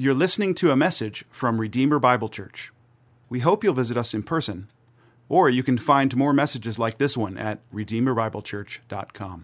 You're listening to a message from Redeemer Bible Church. We hope you'll visit us in person, or you can find more messages like this one at redeemerbiblechurch.com.